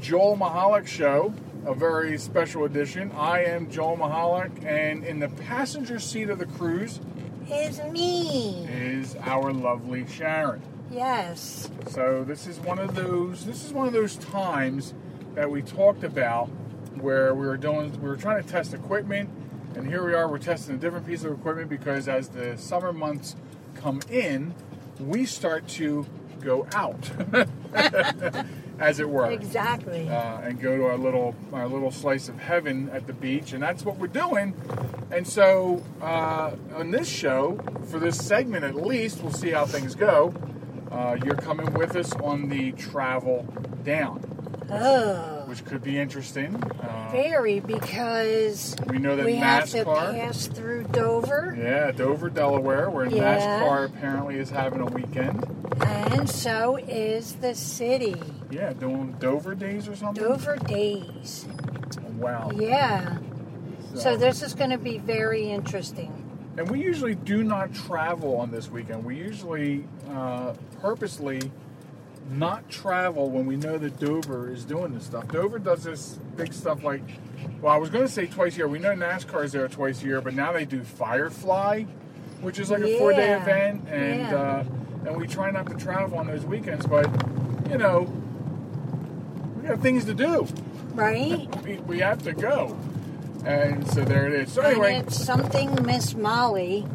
Joel Michalec Show, a very special edition. I am Joel Michalec, and in the passenger seat of the cruise is me. is our lovely Sharen. Yes. So this is one of those. This is one of those times that we talked about where we were doing. We were trying to test equipment, and here we are. We're testing a different piece of equipment because as the summer months come in, we start to go out, as it were. Exactly. uh, and go to our little our little slice of heaven at the beach, and that's what we're doing. And so uh, on this show, for this segment at least, we'll see how things go. Uh, you're coming with us on the travel down, oh, which could be interesting. Uh, very because we know that we have to pass through Dover, yeah, Dover, Delaware, where Yeah. NASCAR apparently is having a weekend. and so is the city. Yeah, doing Dover days or something. Dover days. Wow. Yeah. So this is going to be very interesting. And we usually do not travel on this weekend. We usually uh, purposely not travel when we know that Dover is doing this stuff. Dover does this big stuff like, well, I was going to say twice a year. We know NASCAR is there twice a year, but now they do Firefly, which is like a four day event, and yeah. uh, and we try not to travel on those weekends, but you know, we got things to do. Right? We, we have to go, and so there it is. So anyway. And it's something Miss Molly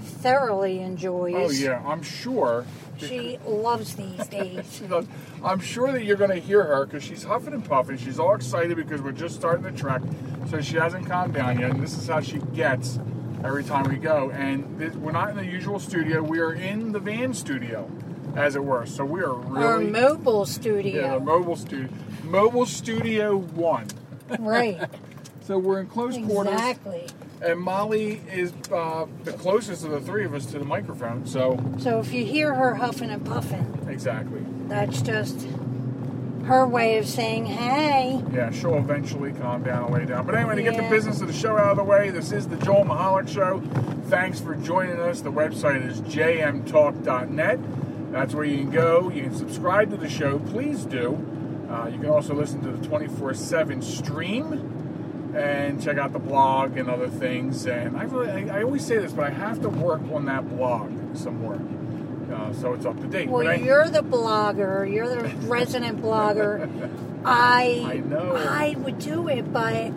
thoroughly enjoys. Oh yeah, I'm sure. She loves these days. She does. I'm sure that you're going to hear her because she's huffing and puffing. She's all excited because we're just starting the trek, so she hasn't calmed down yet. And this is how she gets every time we go. And this, we're not in the usual studio. We are in the van studio, as it were. So we are really Our mobile yeah, studio. the mobile studio, mobile studio one. right. So we're in close quarters, Exactly. And Molly is uh, the closest of the three of us to the microphone. So So if you hear her huffing and puffing, exactly. that's just her way of saying, hey, Yeah, she'll eventually calm down and lay down. But anyway, to get the Yeah. business of the show out of the way, this is the Joel Michalec Show. Thanks for joining us. The website is jmtalk.net. That's where you can go. You can subscribe to the show. Please do. Uh, you can also listen to the 24 7 stream and check out the blog and other things. And I, really, I, I always say this, but I have to work on that blog some more. Uh, so it's up to date. well, I- you're the blogger, you're the resident blogger. I, I know. I would do it, but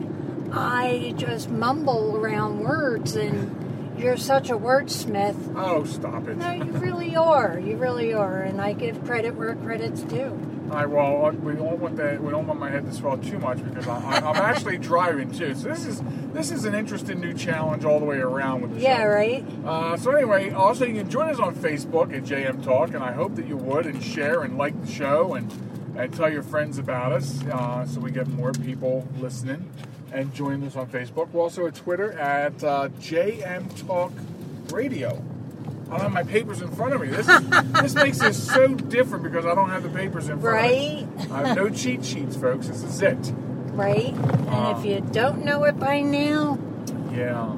I just mumble around words, and you're such a wordsmith. oh, stop it. No, you really are. You really are, and I give credit where credit's due. I well, we don't want that. We don't want my head to swell too much because I, I, I'm actually driving too. So this is this is an interesting new challenge all the way around with the Yeah, show. right. Uh, so anyway, also you can join us on Facebook at JM Talk, and I hope that you would and share and like the show and and tell your friends about us, uh, so we get more people listening and join us on Facebook. We're also at Twitter at uh, JM Talk Radio. I don't have my papers in front of me. This this makes this so different because I don't have the papers in front Right? of me. Right? I have no cheat sheets, folks. This is it. Right? And Uh. if you don't know it by now, Yeah.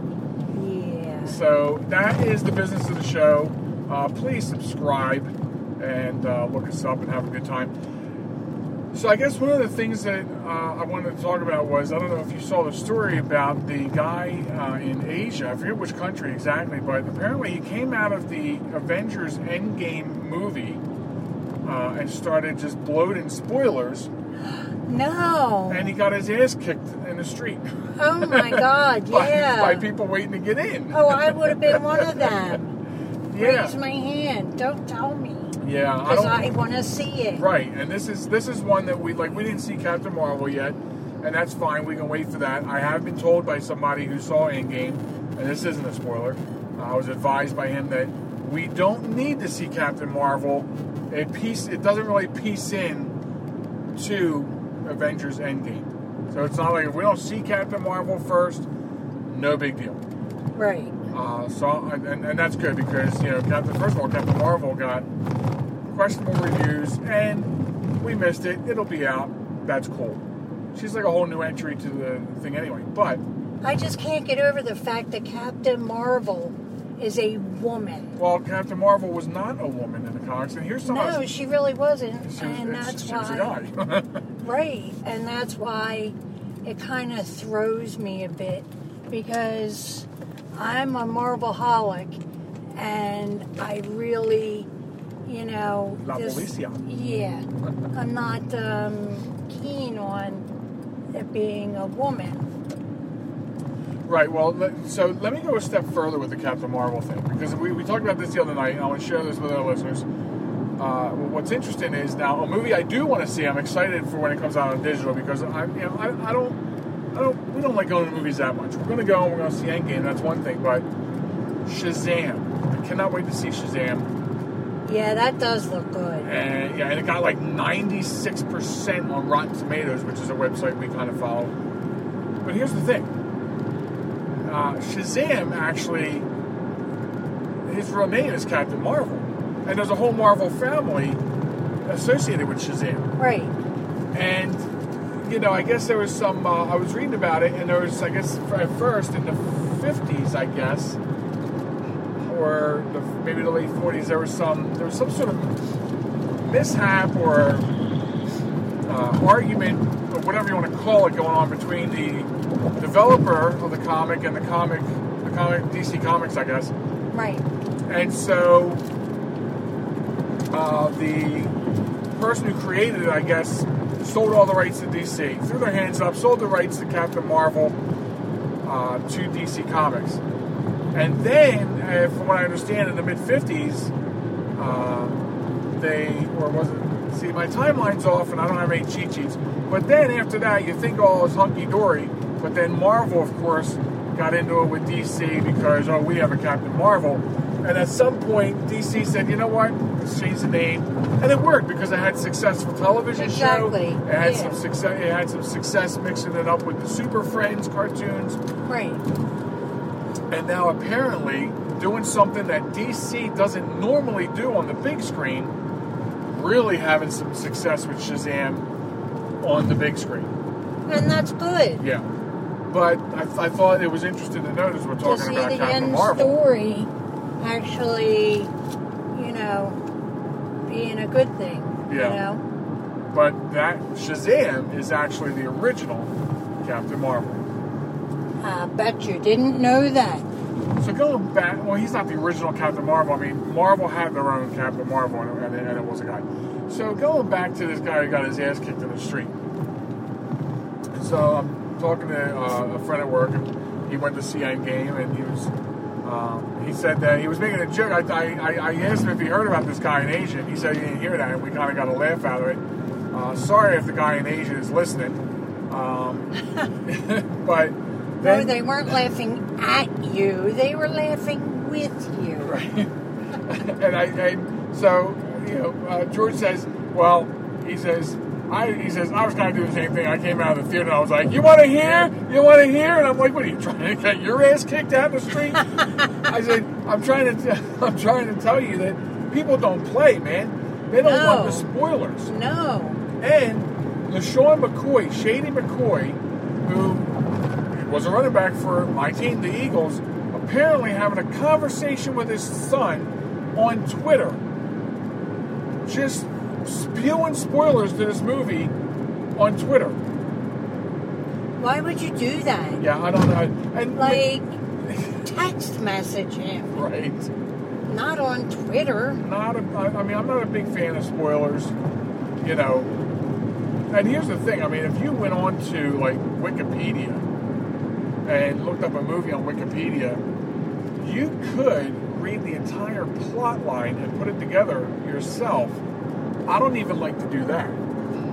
yeah. So that is the business of the show. Uh, please subscribe and uh, look us up and have a good time. So I guess one of the things that uh, I wanted to talk about was I don't know if you saw the story about the guy uh, in Asia. I forget which country exactly, but apparently he came out of the Avengers Endgame movie uh, and started just bloating spoilers, No. and he got his ass kicked in the street Oh my God, by, yeah. by people waiting to get in. Oh, I would have been one of them. yeah. Raise my hand. Don't tell me. Yeah, I because don't. I, want to see it. Right, and this is this is one that we like. We didn't see Captain Marvel yet, and that's fine. We can wait for that. I have been told by somebody who saw Endgame, and this isn't a spoiler. I was advised by him that we don't need to see Captain Marvel. It piece it doesn't really piece in to Avengers Endgame, so it's not like if we don't see Captain Marvel first, no big deal. Right. Uh, so and, and, and that's good because you know Captain first of all Captain Marvel got questionable reviews and we missed it. It'll be out. That's cool. She's like a whole new entry to the thing anyway. But I just can't get over the fact that Captain Marvel is a woman. well, Captain Marvel was not a woman in the comics, and here's some. No, she really wasn't, she was, and that's she was a why. guy. Right, and that's why it kind of throws me a bit because I'm a Marvel holic and I really, you know, La this- Policia. yeah, I'm not um, keen on it being a woman. Right. Well, so let me go a step further with the Captain Marvel thing because we, we talked about this the other night, and I want to share this with our listeners. Uh, what's interesting is now a movie I do want to see. I'm excited for when it comes out on digital because I, you know, I, I don't, I don't, we don't like going to movies that much. We're going to go and we're going to see Endgame. That's one thing, but Shazam, I cannot wait to see Shazam. Yeah, that does look good. And yeah, and it got like 96% on Rotten Tomatoes, which is a website we kind of follow. But here's the thing uh, Shazam actually, his real name is Captain Marvel. And there's a whole Marvel family associated with Shazam. Right. And, you know, I guess there was some, uh, I was reading about it, and there was, I guess, at first in the 50s, I guess, or the, maybe the late 40s, there was some, there was some sort of mishap or uh, argument, or whatever you want to call it, going on between the developer of the comic and the comic, the comic, DC Comics, I guess. Right. And so uh, the person who created it, I guess, sold all the rights to DC, threw their hands up, sold the rights to Captain Marvel uh, to DC Comics. And then, uh, from what I understand, in the mid 50s, uh, they, or was it, see, my timeline's off and I don't have any cheat sheets. But then after that, you think all is hunky dory. But then Marvel, of course, got into it with DC because, oh, we have a Captain Marvel. And at some point, DC said, you know what, let's change the name. And it worked because it had successful television Exactly, show. It had yeah. some success. It had some success mixing it up with the Super Friends cartoons. Right. And now apparently doing something that DC doesn't normally do on the big screen, really having some success with Shazam on the big screen. And that's good. Yeah. But I, I thought it was interesting to notice we're to talking see about the Captain end Marvel. story actually, you know, being a good thing. You Yeah. know? But that Shazam is actually the original Captain Marvel. I bet you didn't know that. So going back, well, he's not the original Captain Marvel. I mean, Marvel had their own Captain Marvel, and, and, it was a guy. So going back to this guy who got his ass kicked in the street. So I'm talking to uh, a friend at work, and he went to see Endgame, and he was. Um, he said that he was making a joke. I, I, I asked him if he heard about this guy in Asia. He said he didn't hear that, and we kind of got a laugh out of it. Uh, sorry if the guy in Asia is listening, um, but No, they weren't laughing at you. They were laughing with you. Right. and I and so you know uh, George says, well, he says. I, he says, I was kind of doing the same thing. I came out of the theater and I was like, You want to hear? You want to hear? And I'm like, What are you trying to get your ass kicked out in the street? I said, I'm trying to, t- I'm trying to tell you that people don't play, man. They don't want the spoilers. No. And the LeSean McCoy, Shady McCoy, who was a running back for my team, the Eagles, apparently having a conversation with his son on Twitter. Just spewing spoilers to this movie on Twitter. Why would you do that? Yeah, I don't know. And Like, text message him, right. not on Twitter. not a, I I mean, I'm not a big fan of spoilers, you know. And here's the thing I mean, if you went on to like Wikipedia and looked up a movie on Wikipedia, you could read the entire plot line and put it together yourself, I don't even like to do that.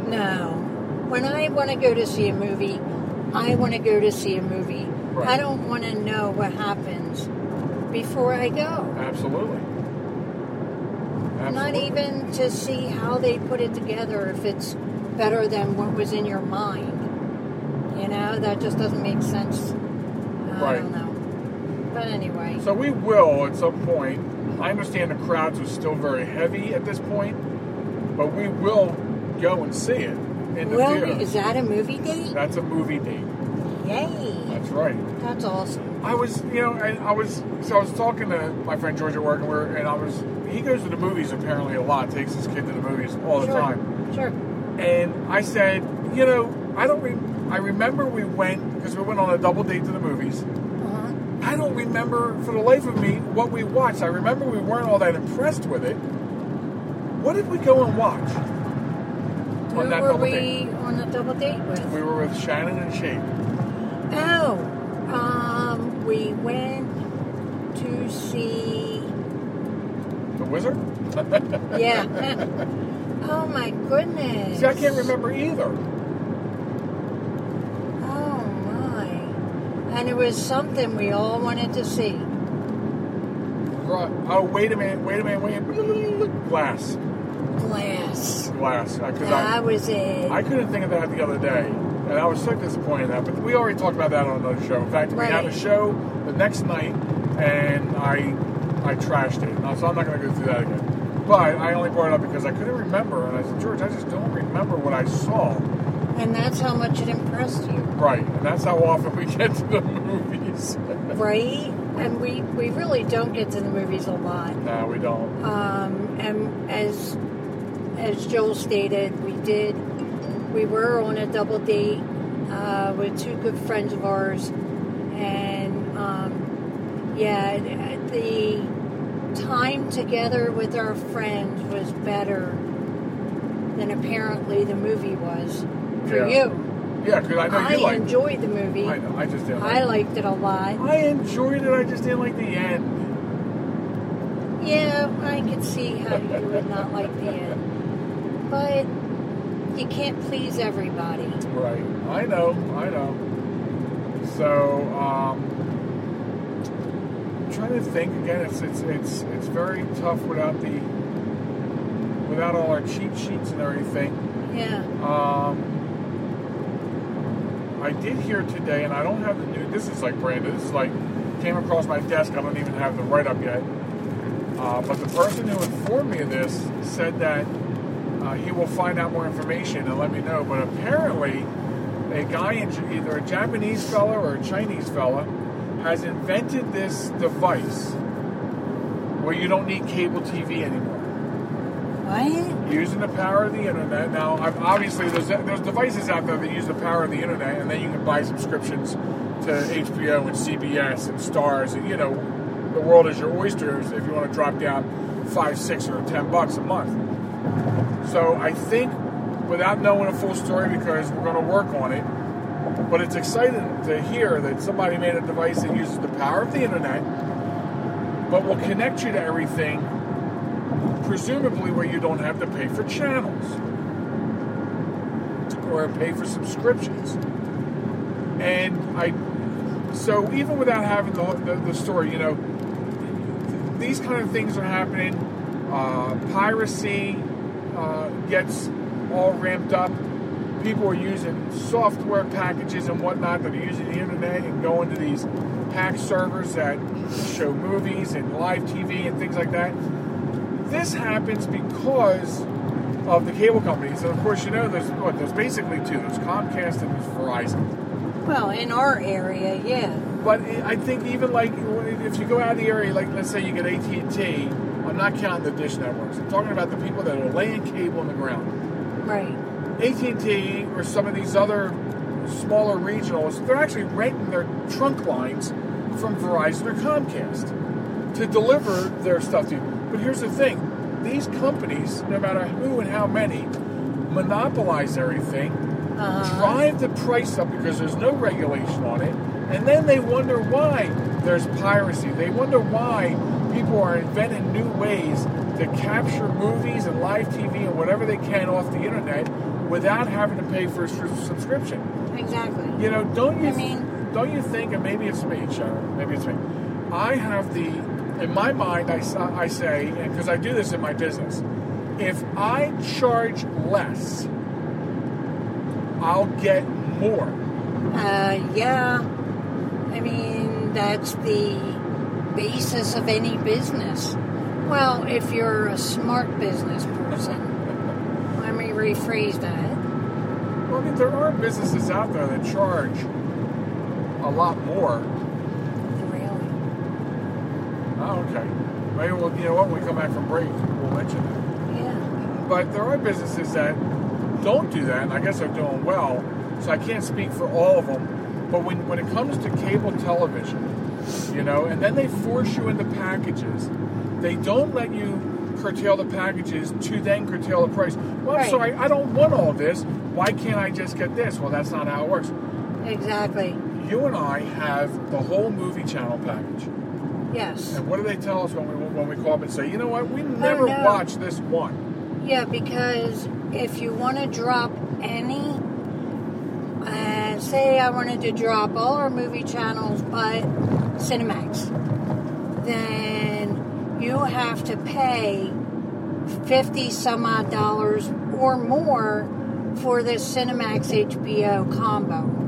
No. When I want to go to see a movie, I want to go to see a movie. Right. I don't want to know what happens before I go. Absolutely. Not even to see how they put it together, if it's better than what was in your mind. You know, that just doesn't make sense. I Right. don't know. But anyway, So we will at some point. I understand the crowds are still very heavy at this point, but we will go and see it in the well, theater. is that a movie date? That's a movie date. Yay! That's right. That's awesome. I was, you know, and I was, so I was talking to my friend George at work, and we're, and I was, he goes to the movies apparently a lot, takes his kid to the movies all the sure. time. Sure. And I said, you know, I don't, re- I remember we went because we went on a double date to the movies. Uh-huh. I don't remember for the life of me what we watched. I remember we weren't all that impressed with it. What did we go and watch? Who on that were double we date? on the double date with? We were with Shannon and Shane. Oh, um, we went to see. The Wizard? Yeah. oh my goodness. See, I can't remember either. Oh my. And it was something we all wanted to see. Right. Oh, wait a minute, wait a minute, wait a minute. Glass. Glass. Glass. That I, was it. I couldn't think of that the other day. And I was so disappointed in that. But we already talked about that on another show. In fact, we had a show the next night, and I I trashed it. So I'm not going to go through that again. But I only brought it up because I couldn't remember. And I said, George, I just don't remember what I saw. And that's how much it impressed you. Right. And that's how often we get to the movies. Right? And we, we really don't get to the movies a lot. no, we don't. Um, and as as Joel stated, we did we were on a double date uh, with two good friends of ours, and um, yeah, the time together with our friends was better than apparently the movie was for Yeah. you. Yeah, because I know I you like enjoyed the movie. I know. I just didn't I like liked it a lot. I enjoyed it. I just didn't like the end. Yeah, I could see how you would not like the end. But you can't please everybody. Right. I know. I know. So, um, I'm trying to think again. It's it's it's it's very tough without the without all our cheat sheets and everything. Yeah. Um, I did hear today, and I don't have the new. This is like brand new. This is like came across my desk. I don't even have the write up yet. Uh, but the person who informed me of this said that uh, he will find out more information and let me know. But apparently, a guy either a Japanese fella or a Chinese fella has invented this device where you don't need cable TV anymore Using the power of the internet. Now, obviously, there's there's devices out there that use the power of the internet, and then you can buy subscriptions to HBO and CBS and Starz, and you know, the world is your oysters if you want to drop down five, six, or ten bucks a month. So I think, without knowing a full story, because we're going to work on it, but it's exciting to hear that somebody made a device that uses the power of the internet, but will connect you to everything presumably where you don't have to pay for channels or pay for subscriptions. And I, so even without having the, the, the story, you know, these kind of things are happening. Uh, piracy uh, gets all ramped up. People are using software packages and whatnot that are using the internet and going to these hack servers that show movies and live TV and things like that this happens because of the cable companies. And of course, you know, there's what there's basically two. There's Comcast and there's Verizon. Well, in our area, yeah. But I think even like if you go out of the area, like let's say you get AT and T, I'm not counting the dish networks. I'm talking about the people that are laying cable in the ground. Right. AT and T or some of these other smaller regionals, they're actually renting their trunk lines from Verizon or Comcast to deliver their stuff to you. But here's the thing: these companies, no matter who and how many, monopolize everything, Uh-huh. drive the price up because there's no regulation on it, and then they wonder why there's piracy. They wonder why people are inventing new ways to capture movies and live TV and whatever they can off the internet without having to pay for a subscription. Exactly. You know, don't you? I mean- don't you think? And maybe it's me, Sharen. Maybe it's me. I have the in my mind. I, I say, because I do this in my business. If I charge less, I'll get more. Uh, yeah. I mean, that's the basis of any business. Well, if you're a smart business person. Let me rephrase that. Well, I mean, there are businesses out there that charge a lot more. Oh, okay. Maybe we'll, you know what? When we come back from break, we'll mention that. Yeah. But there are businesses that don't do that, and I guess they're doing well. So I can't speak for all of them. But when, when it comes to cable television, you know, and then they force you into packages, they don't let you curtail the packages to then curtail the price. Well, I'm Right. sorry, I don't want all this. Why can't I just get this? Well, that's not how it works. Exactly. You and I have the whole movie channel package. Yes. And what do they tell us when we when we call up and say, you know what, we never no. watched this one. Yeah, because if you want to drop any, uh, say I wanted to drop all our movie channels but Cinemax, then you have to pay 50 some odd dollars or more for this Cinemax HBO combo.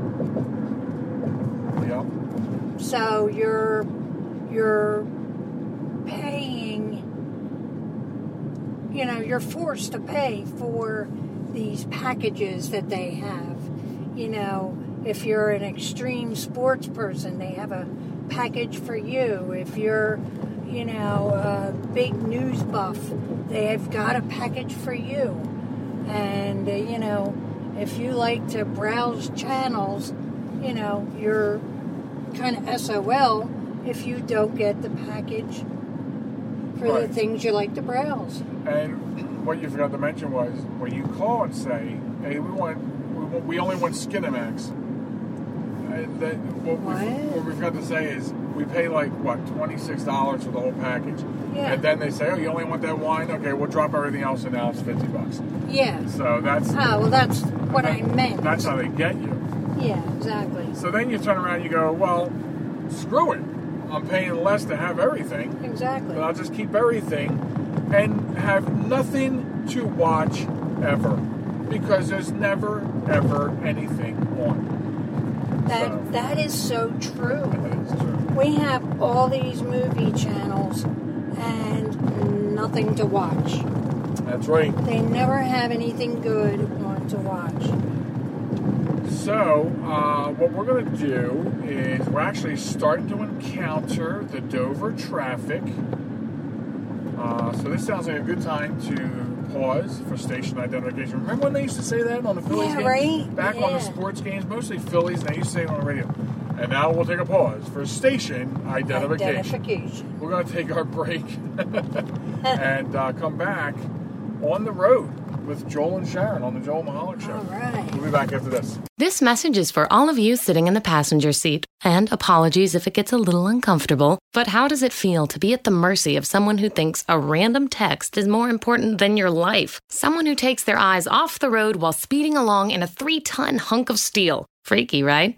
Yeah. So you're you're paying you know, you're forced to pay for these packages that they have. You know, if you're an extreme sports person, they have a package for you. If you're, you know, a big news buff, they have got a package for you. And, uh, you know, if you like to browse channels, you know, you're kind of SOL if you don't get the package for Right. the things you like to browse. And what you forgot to mention was when you call and say, "Hey, we want, we, want, we only want Skinamax." And that, what, we, What? what we forgot to say is we pay like what twenty six dollars for the whole package, Yeah. and then they say, "Oh, you only want that wine? Okay, we'll drop everything else, and now it's fifty bucks." Yeah. So that's Oh, well, that's what I meant. That's how they get you. Yeah, exactly. So then you turn around, and you go, "Well, screw it. I'm paying less to have everything." Exactly. But I'll just keep everything and have nothing to watch ever because there's never ever anything on. That so- that is so true. That is true. We have all these movie channels and nothing to watch. That's right. They never have anything good on to watch. So uh, what we're going to do is we're actually starting to encounter the Dover traffic. Uh, so this sounds like a good time to pause for station identification. Remember when they used to say that on the Phillies Yeah, games? right? Back on the sports games, mostly Phillies, and they used to say it on the radio. And now we'll take a pause for station identification. Identification. We're going to take our break and uh, come back on the road with Joel and Sharen on the Joel Michalec Show. All right. We'll be back after this. This message is for all of you sitting in the passenger seat. And apologies if it gets a little uncomfortable, but how does it feel to be at the mercy of someone who thinks a random text is more important than your life? Someone who takes their eyes off the road while speeding along in a three ton hunk of steel. Freaky, right?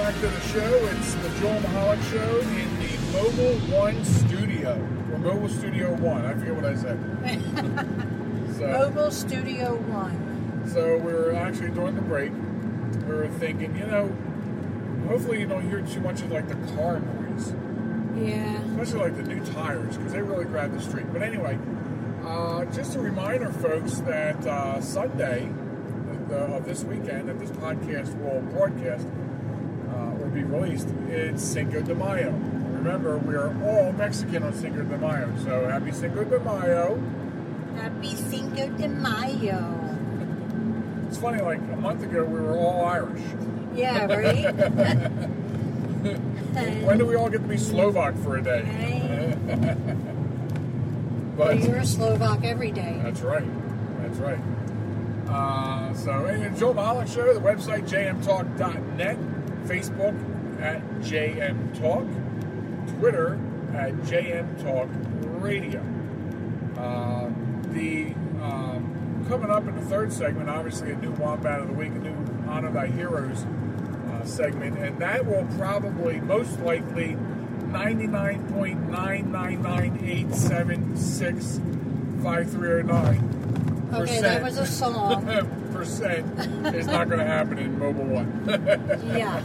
Back to the show. It's the Joel Michalec Show in the Mobile One Studio, or Mobile Studio One. I forget what I said. so, Mobile Studio One. so we were actually during the break. We were thinking, you know, hopefully you don't hear too much of like the car noise, Yeah. especially like the new tires because they really grab the street. But anyway, uh, just a reminder, folks, that uh, Sunday of this weekend that this podcast will broadcast uh, or be released, it's Cinco de Mayo. Remember, we are all Mexican on Cinco de Mayo, so happy Cinco de Mayo. Happy Cinco de Mayo. It's funny, like a month ago, we were all Irish. Yeah, right? When do we all get to be Slovak for a day? Right. But Well, you're a Slovak every day. that's right. That's right. Uh, so, and Joe Michalec Show, the website jmtalk.net, Facebook at jmtalk, Twitter at JM jmtalkradio. Uh, the um, coming up in the third segment, obviously a new Wombat of the Week, a new Honor Thy Heroes uh, segment, and that will probably most likely 99.999876539 Okay, that was a song. percent is not going to happen in Mobile One. Yeah.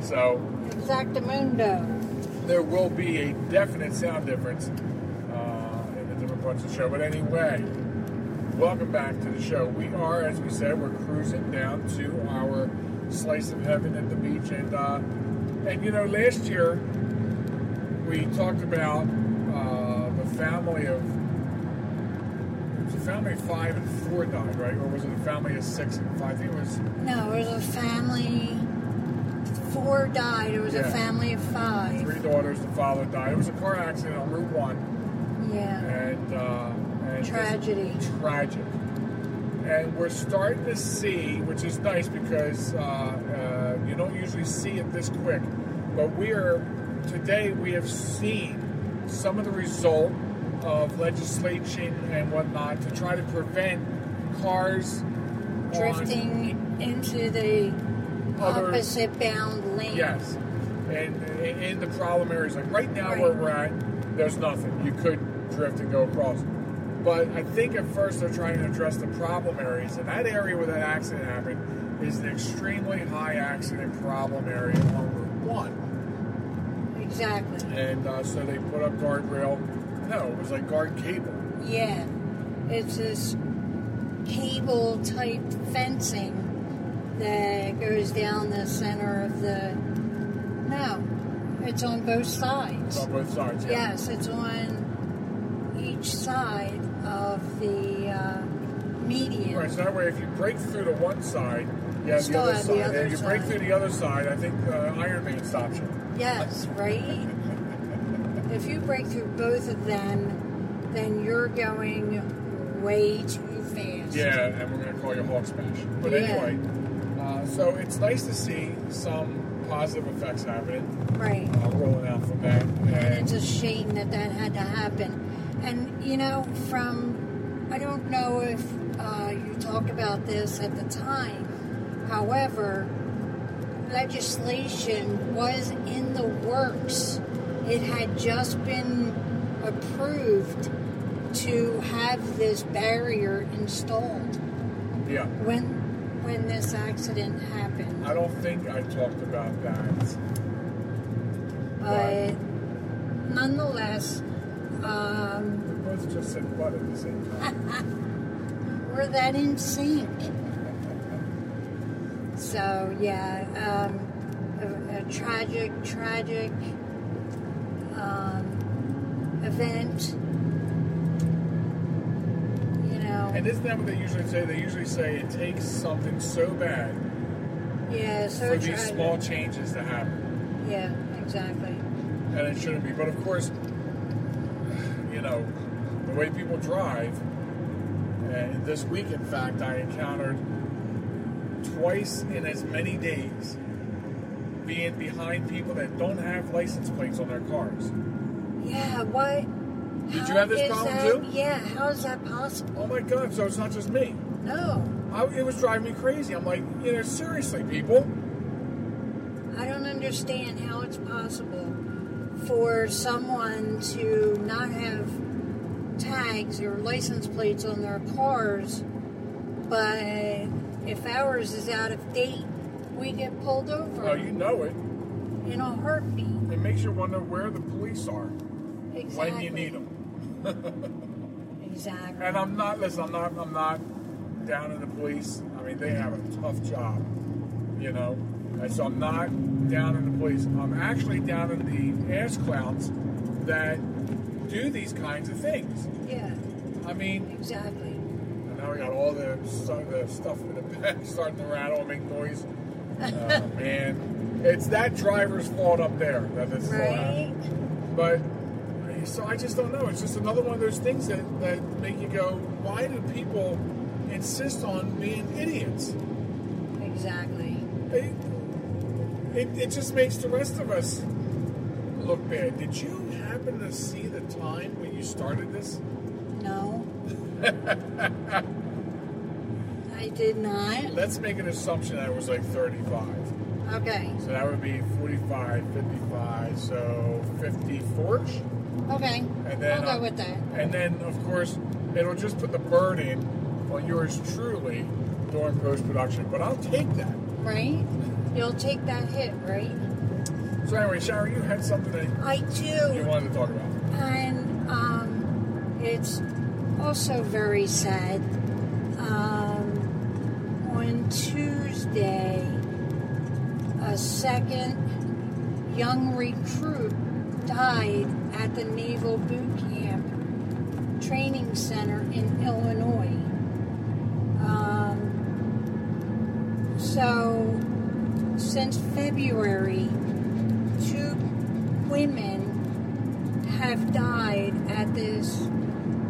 so Exactamundo. there will be a definite sound difference uh, in the different parts of the show. But anyway, welcome back to the show. We are, as we said, we're cruising down to our slice of heaven at the beach, and uh, and you know, last year we talked about uh, the family of. It was a family of five and four died, right? Or was it a family of six and five? I think it was No, it was a family. Four died. It was Yeah. a family of five. three daughters. The father died. It was a car accident on Route One. Yeah. and, uh, and Tragedy. tragic. And we're starting to see, which is nice because uh, uh, you don't usually see it this quick, but we are today we have seen some of the result of legislation and whatnot to try to prevent cars Drifting into the Other- opposite bound lane. Yes, and in the problem areas, like right now Right. where we're at, there's nothing. You could drift and go across. But I think at first they're trying to address the problem areas, and that area where that accident happened is an extremely high accident problem area on Route One. Exactly. And uh, so they put up guardrail. No, it was like guard cable. Yeah. It's this cable type fencing that goes down the center of the. No, it's on both sides. on both sides. Yeah. Yes, it's on each side of the uh, median. Right, so that way, if you break through to one side, you have the other have side. the other and if you break side. through the other side, I think uh, Iron Man stops you. Yes, right? If you break through both of them, then you're going way too fast. Yeah, and we're going to call you Hulk Smash. But Yeah. anyway, uh, so it's nice to see some positive effects happening, Right. uh, rolling out from that. And And it's a shame that that had to happen. And, you know, from, I don't know if uh, you talked about this at the time, however, legislation was in the works. It had just been approved to have this barrier installed yeah, when when this accident happened. I don't think I talked about that. But nonetheless, um, We both just said what at the same time. we're that in sync. So yeah, um, a, a tragic, tragic event. You know, and isn't that what they usually say? They usually say it takes something so bad yeah, so for these small changes to happen. Yeah, exactly. and it shouldn't be. But of course, you know, the way people drive. And this week, in fact, I encountered twice in as many days being behind people that don't have license plates on their cars. Yeah, what? Did you have this problem that- too? Yeah, how is that possible? Oh my God! So it's not just me. No, I, it was driving me crazy. I'm like, you know, seriously, people. I don't understand how it's possible for someone to not have tags or license plates on their cars, but if ours is out of date, we get pulled over Oh, you know it. in a heartbeat. It makes you wonder where the police are Exactly. when you need them. Exactly. And I'm not. Listen, I'm not. I'm not down in the police. I mean, they have a tough job, you know. And so I'm not down in the police. I'm actually down in the ass clowns that do these kinds of things. Yeah, I mean, exactly. and now we got all the, the stuff in the back starting to rattle and make noise. Uh, man, it's that driver's fault up there that this is all Right? happening. But so I just don't know. It's just another one of those things that, that make you go, why do people insist on being idiots? Exactly. It, it, it just makes the rest of us look bad. Did you happen to see the time when you started this? No. I did not. Let's make an assumption that it was like 35. Okay. So that would be 45, 55, so 54 Okay. And then, I'll go uh, with that. And then, of course, it'll just put the burden on yours truly during post production. But I'll take that. Right? You'll take that hit, right? So, anyway, Sharen, you had something that I do. you wanted to talk about. And um, it's also very sad. Um, on Tuesday, a second young recruit died at the Naval Boot Camp Training Center in Illinois. Um, so, since February, two women have died at this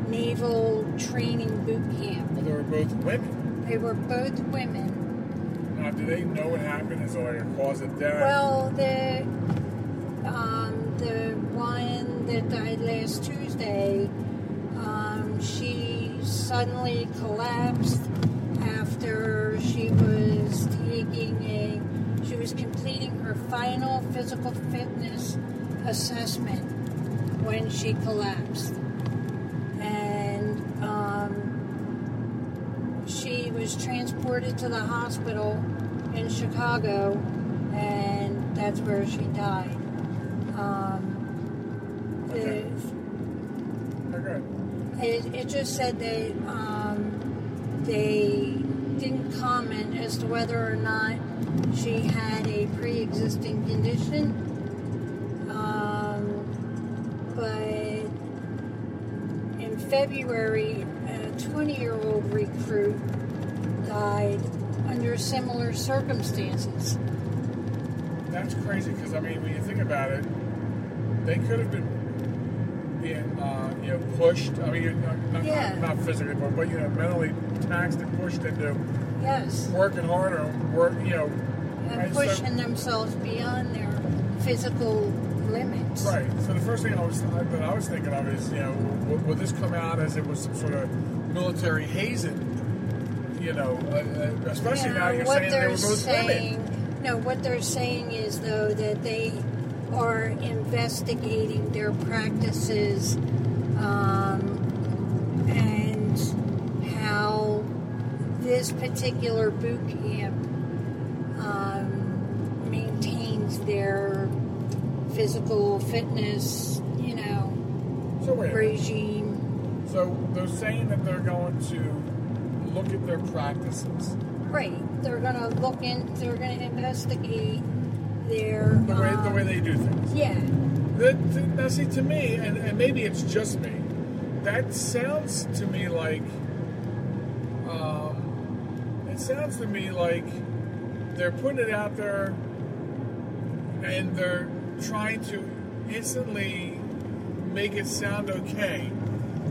naval training boot camp. Well, they were both women. They were both women. Now, do they know what happened? Is like a cause of death? Well, the um, the one that died last Tuesday, um, she suddenly collapsed after she was taking a she was completing her final physical fitness assessment when she collapsed, and um, she was transported to the hospital in Chicago, and that's where she died. Um, Okay. the- Okay. Just said that um, they didn't comment as to whether or not she had a pre-existing condition. Um, but in February, a 20-year-old recruit died under similar circumstances. That's crazy because I mean, when you think about it, they could have been being, uh, you know, pushed. I mean, not, not, Yeah. not physically, but, but you know, mentally taxed and pushed into Yes, working harder, work, you know. and right, so- pushing themselves beyond their physical limits. Right. So the first thing I was that I was thinking of is, you know, will, will this come out as it was some sort of military hazing? You know, uh, uh, especially now you're saying they they're were both saying, women. no, what they're saying is though that they are investigating their practices um, and how this particular boot camp um, maintains their physical fitness, you know, So wait. a minute. regime. So they're saying that they're going to look at their practices, Right. They're gonna look in. They're gonna investigate their the way the um, way they do things. Yeah. That, th- now, see, to me, and, and maybe it's just me, that sounds to me like, um, it sounds to me like they're putting it out there and they're trying to instantly make it sound okay.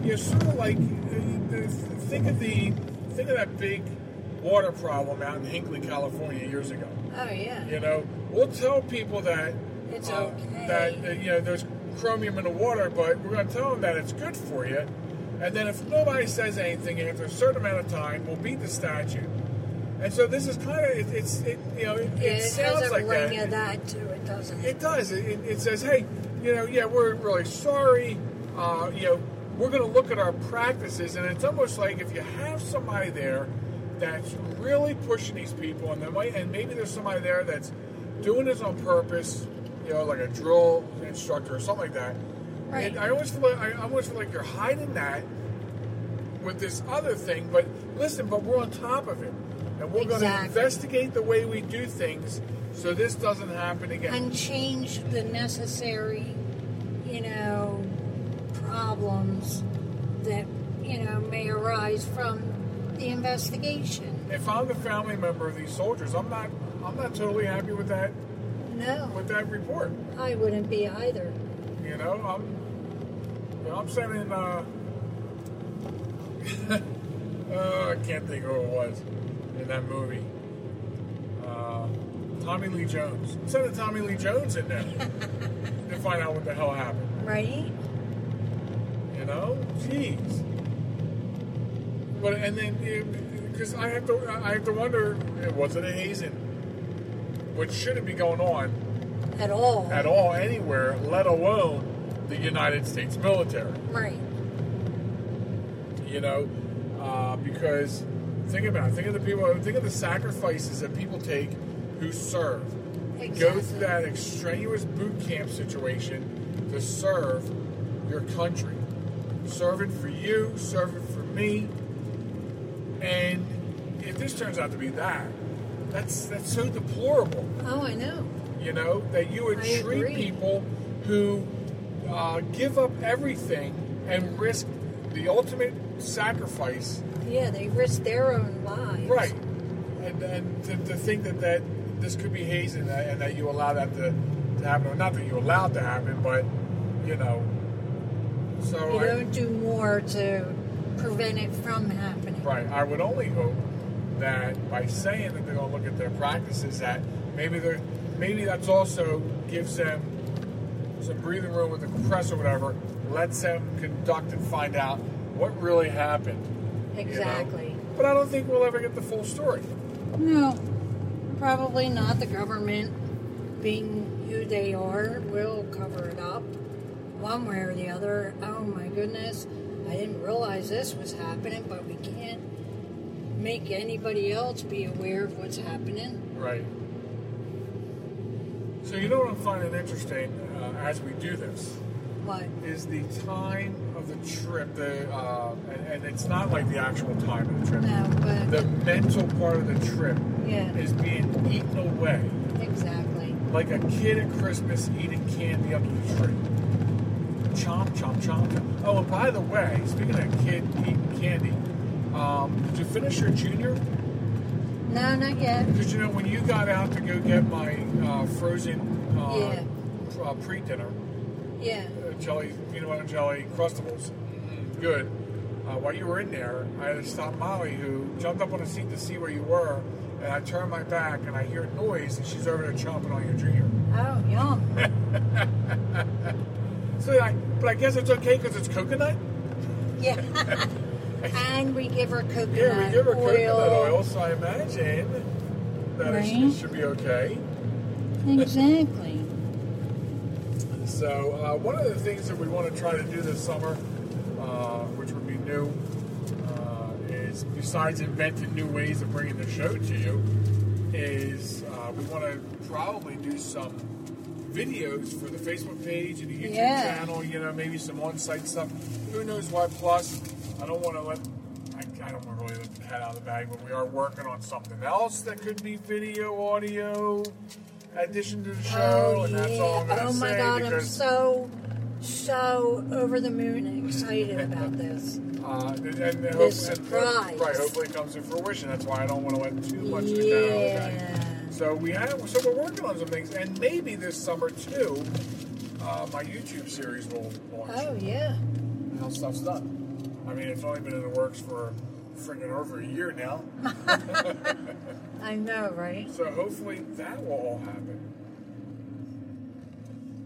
You're sort of like, uh, uh, think of the, think of that big water problem out in Hinkley, California years ago. Oh yeah. You know, we'll tell people that It's uh, okay. that uh, you know there's chromium in the water, but we're going to tell them that it's good for you. And then if nobody says anything after a certain amount of time, we'll beat the statute. And so this is kind of it, it's it, you know it, Yeah, it it sounds like that. of that to it, doesn't it? It does. It, it says, hey, you know, yeah, we're really sorry. Uh, you know, we're going to look at our practices, and it's almost like if you have somebody there that's really pushing these people, and there might, and maybe there's somebody there that's doing this on purpose, you know, like a drill instructor or something like that. Right. And I always feel like I always feel like you're hiding that with this other thing. But listen, but we're on top of it, and we're going to investigate the way we do things so this doesn't happen again. and change the necessary, you know, problems that you know may arise from the investigation. if I'm the family member of these soldiers, I'm not I'm not totally happy with that No, with that report. I wouldn't be either. You know, I'm you know, I'm sending uh uh, I can't think who it was in that movie. Uh, Tommy Lee Jones. I'm sending Tommy Lee Jones in there to find out what the hell happened. Right? You know, jeez. But and then because I have to, I have to wonder, was it a hazing? Which shouldn't be going on At all. at all anywhere, let alone the United States military. Right. You know, uh, because think about it. Think of the people. Think of the sacrifices that people take who serve. Go through that extraneous boot camp situation to serve your country, serving for you, serving for me. And if this turns out to be that, that's that's so deplorable. Oh, I know. You know that you would I treat agree. people who uh, give up everything and risk the ultimate sacrifice, Yeah, they risk their own lives. right? And, and to, to think that, that this could be hazing and that, and that you allow that to, to happen, or not that you allowed to happen, but you know. So You I, don't do more to prevent it from happening. Right. I would only hope that by saying that they're going to look at their practices, that maybe they're maybe that's also gives them some breathing room with the compressor, or whatever, lets them conduct and find out what really happened. you know? Exactly. But I don't think we'll ever get the full story. No, probably not. The government, being who they are, will cover it up one way or the other. Oh my goodness, I didn't realize this was happening, but we can't make anybody else be aware of what's happening. Right. So you know what I'm finding interesting uh, as we do this What? is the time of the trip. The uh, and, and it's not like the actual time of the trip. No, but the mental part of the trip Yeah. is being eaten away exactly. like a kid at Christmas eating candy under the tree. Chomp, chomp, chomp, chomp. Oh, and by the way, speaking of kid eating candy, um, did you finish your junior? No, not yet. Because you know when you got out to go get my uh, frozen uh, Yeah. uh, pre-dinner Yeah. uh, jelly, peanut butter jelly crustables, good. Uh, while you were in there, I had to stop Molly, who jumped up on the seat to see where you were, and I turned my back and I hear a noise, and she's over there chomping on your junior. Oh, yum. So, I, but I guess it's okay because it's coconut. yeah. and we give her coconut oil. Yeah, we give her oil. coconut oil, so I imagine that it, should, Right. should be okay. Exactly. So, uh, one of the things that we want to try to do this summer, uh, which would be new, uh, is besides inventing new ways of bringing the show to you, is uh, we want to probably do some videos for the Facebook page and the YouTube Yeah. channel. You know, maybe some on-site stuff. Who knows why? Plus, I don't want to let. I, I don't want to really let the cat out of the bag, but we are working on something else that could be video, audio, addition to the show, oh, and that's all I'm going to oh my say god, I'm so, so over the moon and excited about this. uh, and, and, The hope- surprise. and- right, hopefully it comes to fruition. That's why I don't want to let too much of the cat out of the bag. So we have, so we're working on some things, and maybe this summer too, uh, my YouTube series will launch. Oh, yeah. how stuff's done. I mean, it's only been in the works for freaking over a year now. I know, right? So hopefully that will all happen.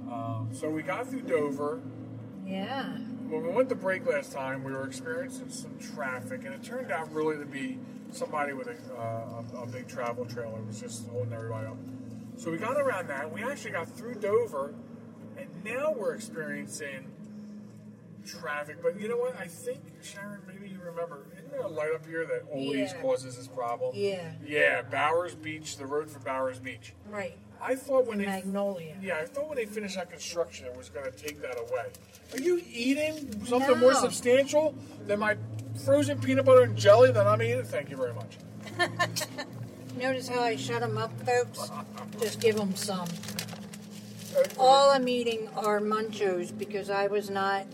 Um, so we got through Dover. Yeah. When we went to break last time, we were experiencing some traffic, and it turned out really to be somebody with a, uh, a, a big travel trailer was just holding everybody up. So we got around that. We actually got through Dover, and now we're experiencing traffic. But you know what? I think Sharen, maybe you remember. Isn't there a light up here that always Yeah. causes this problem? Yeah. Yeah, Bowers Beach, the road for Bowers Beach. Right. I thought when they Magnolia. yeah, I thought when they finished that construction, it was going to take that away. Are you eating something more substantial than my frozen peanut butter and jelly that I'm eating? Thank you very much. Notice how I shut them up, folks? Just give them some. Uh, All I'm eating are munchos because I was not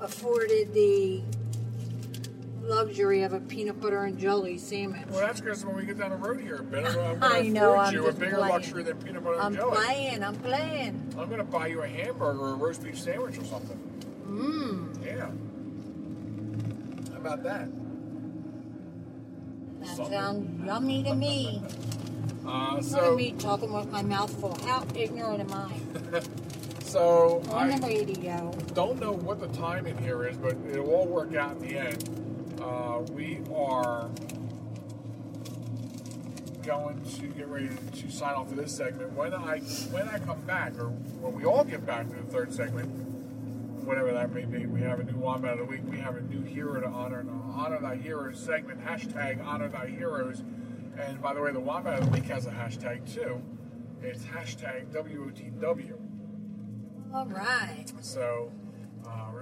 afforded the luxury of a peanut butter and jelly sandwich. Well, that's because when we get down the road here bit, I'm going to I know, afford I'm you a just bigger playing. luxury than peanut butter I'm and jelly. playing, I'm playing. I'm going to buy you a hamburger or a roast beef sandwich or something. Mmm. Yeah. How about that? That Something. sounds yummy to me. Uh, Look at so, me talking with my mouth full. How ignorant am I? so On the I radio. don't know what the timing here is, but it'll all work out in the end. Uh, we are going to get ready to sign off for this segment. When I when I come back, or when we all get back to the third segment, whatever that may be, we have a new wombat of the week. We have a new hero to honor, and honor thy heroes segment. Hashtag honor thy heroes. And by the way, the wombat of the week has a hashtag too. It's hashtag WOTW. All right. So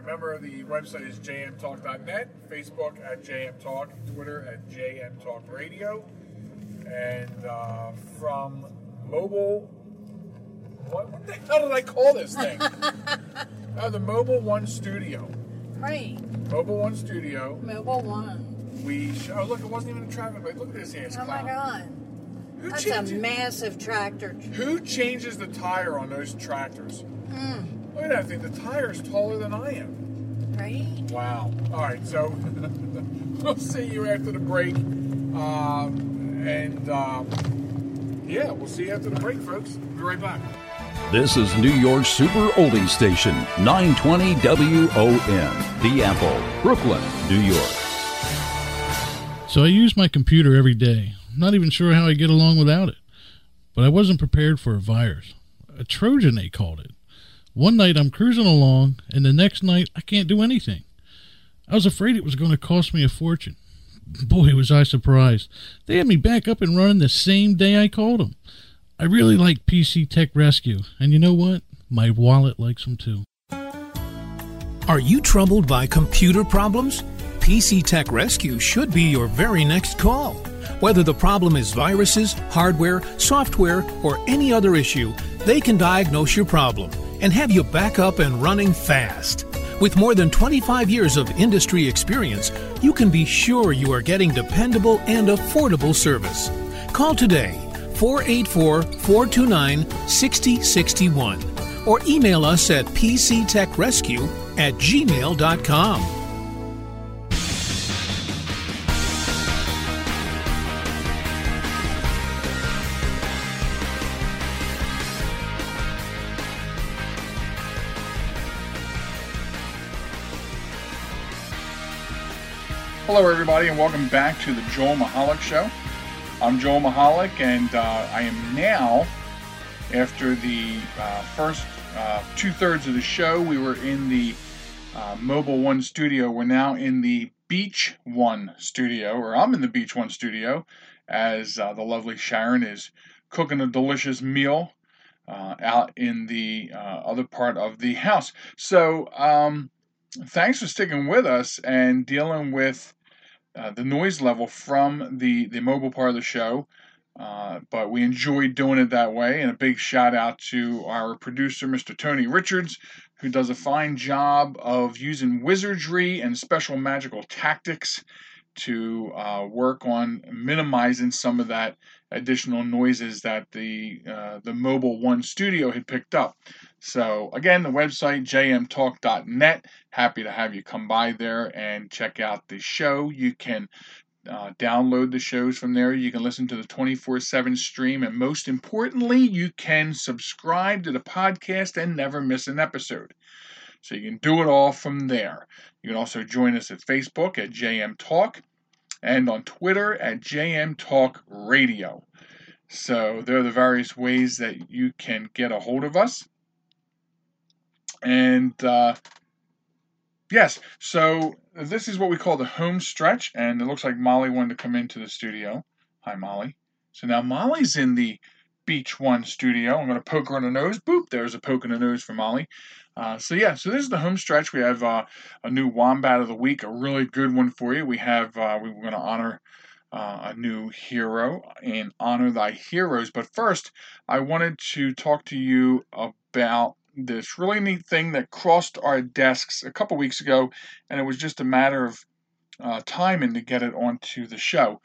remember, the website is jmtalk.net, Facebook at jmtalk, Twitter at jmtalkradio, and uh, from mobile. What, what the hell did I call this thing? uh, the Mobile One Studio. Right. Mobile One Studio. Mobile One. We sh- oh look, it wasn't even a traffic light. Look at this ass Oh my. God. Who That's a massive tractor. who changes the tire on those tractors? Mm, Look at that thing. The tire's taller than I am. right? Wow. All right, so we'll see you after the break. Um, and um, yeah, we'll see you after the break, folks. Be right back. This is New York's super oldie station, 920 WON, The Apple, Brooklyn, New York. So I use my computer every day. I'm not even sure how I get along without it. But I wasn't prepared for a virus. A Trojan, they called it. One night I'm cruising along, and the next night I can't do anything. I was afraid it was going to cost me a fortune. Boy, was I surprised. They had me back up and running the same day I called them. I really like PC Tech Rescue, and you know what? My wallet likes them too. Are you troubled by computer problems? PC Tech Rescue should be your very next call. Whether the problem is viruses, hardware, software, or any other issue, they can diagnose your problem and have you back up and running fast. With more than 25 years of industry experience, you can be sure you are getting dependable and affordable service. Call today 484 429 6061 or email us at pctechrescue at gmail.com. Hello, everybody, and welcome back to the Joel Michalec Show. I'm Joel Michalec, and uh, I am now, after the uh, first uh, two thirds of the show, we were in the uh, Mobile One studio. We're now in the Beach One studio, or I'm in the Beach One studio, as uh, the lovely Sharen is cooking a delicious meal uh, out in the other part of the house. So, um, thanks for sticking with us and dealing with uh, the noise level from the, the mobile part of the show. Uh, but we enjoyed doing it that way. And a big shout out to our producer, Mr. Tony Richards, who does a fine job of using wizardry and special magical tactics to uh, work on minimizing some of that additional noises that the uh, the Mobile One Studio had picked up. So again, the website jmtalk.net. Happy to have you come by there and check out the show. You can uh, download the shows from there. You can listen to the 24 7 stream. And most importantly, you can subscribe to the podcast and never miss an episode. So you can do it all from there. You can also join us at Facebook at JM Talk and on Twitter at JM Talk Radio. So there are the various ways that you can get a hold of us. And uh, yes, so this is what we call the home stretch, and it looks like Molly wanted to come into the studio. Hi, Molly. So now Molly's in the Beach One studio. I'm going to poke her in the nose. Boop, there's a poke in the nose for Molly. Uh, so yeah, so this is the home stretch. We have uh, a new Wombat of the Week, a really good one for you. We have uh, we're going to honor uh, a new hero and honor thy heroes. But first, I wanted to talk to you about this really neat thing that crossed our desks a couple weeks ago, and it was just a matter of uh, timing to get it onto the show.